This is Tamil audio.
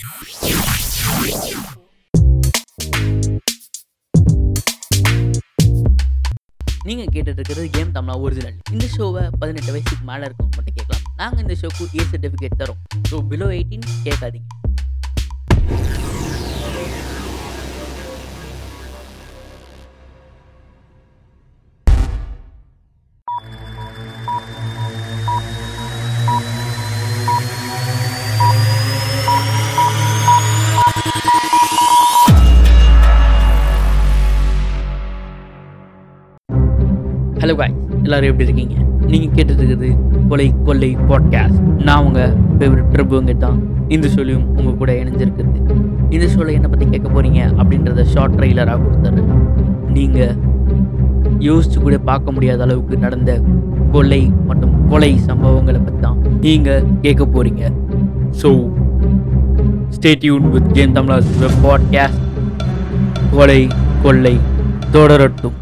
நீங்கள் கேட்டுட்டு இருக்கிறது கேம் தமிழா ஒரிஜினல் இந்த ஷோவை பதினெட்டு வயசுக்கு மேலே இருக்கவங்க மட்டும் கேட்கலாம். நாங்கள் இந்த ஷோக்கு ஏ சர்டிஃபிகேட் தரோம் ஸோ பிலோ எயிட்டீன் கேட்காதீங்க. ஹலோ பாய் எல்லாரும் எப்படி இருக்கீங்க? நீங்கள் கேட்டுட்டு கொலை கொள்ளை பாட்காஸ்ட் நான் உங்கள் ஃபேவரட் பிரபுங்க தான் இந்த ஷோலையும் உங்கள் கூட இணைஞ்சிருக்குது இந்த சொல்ல என்னை பற்றி கேட்க போகிறீங்க அப்படின்றத ஷார்ட் ட்ரெய்லராக கொடுத்துட்றேன் நீங்கள் யோசிச்சு கூட பார்க்க முடியாத அளவுக்கு நடந்த கொலை மற்றும் கொலை சம்பவங்களை பற்றி தான் நீங்கள் கேட்க போகிறீங்க so stay tuned with Jayan Tamilas podcast கொலை கொள்ளை தொடரட்டும்.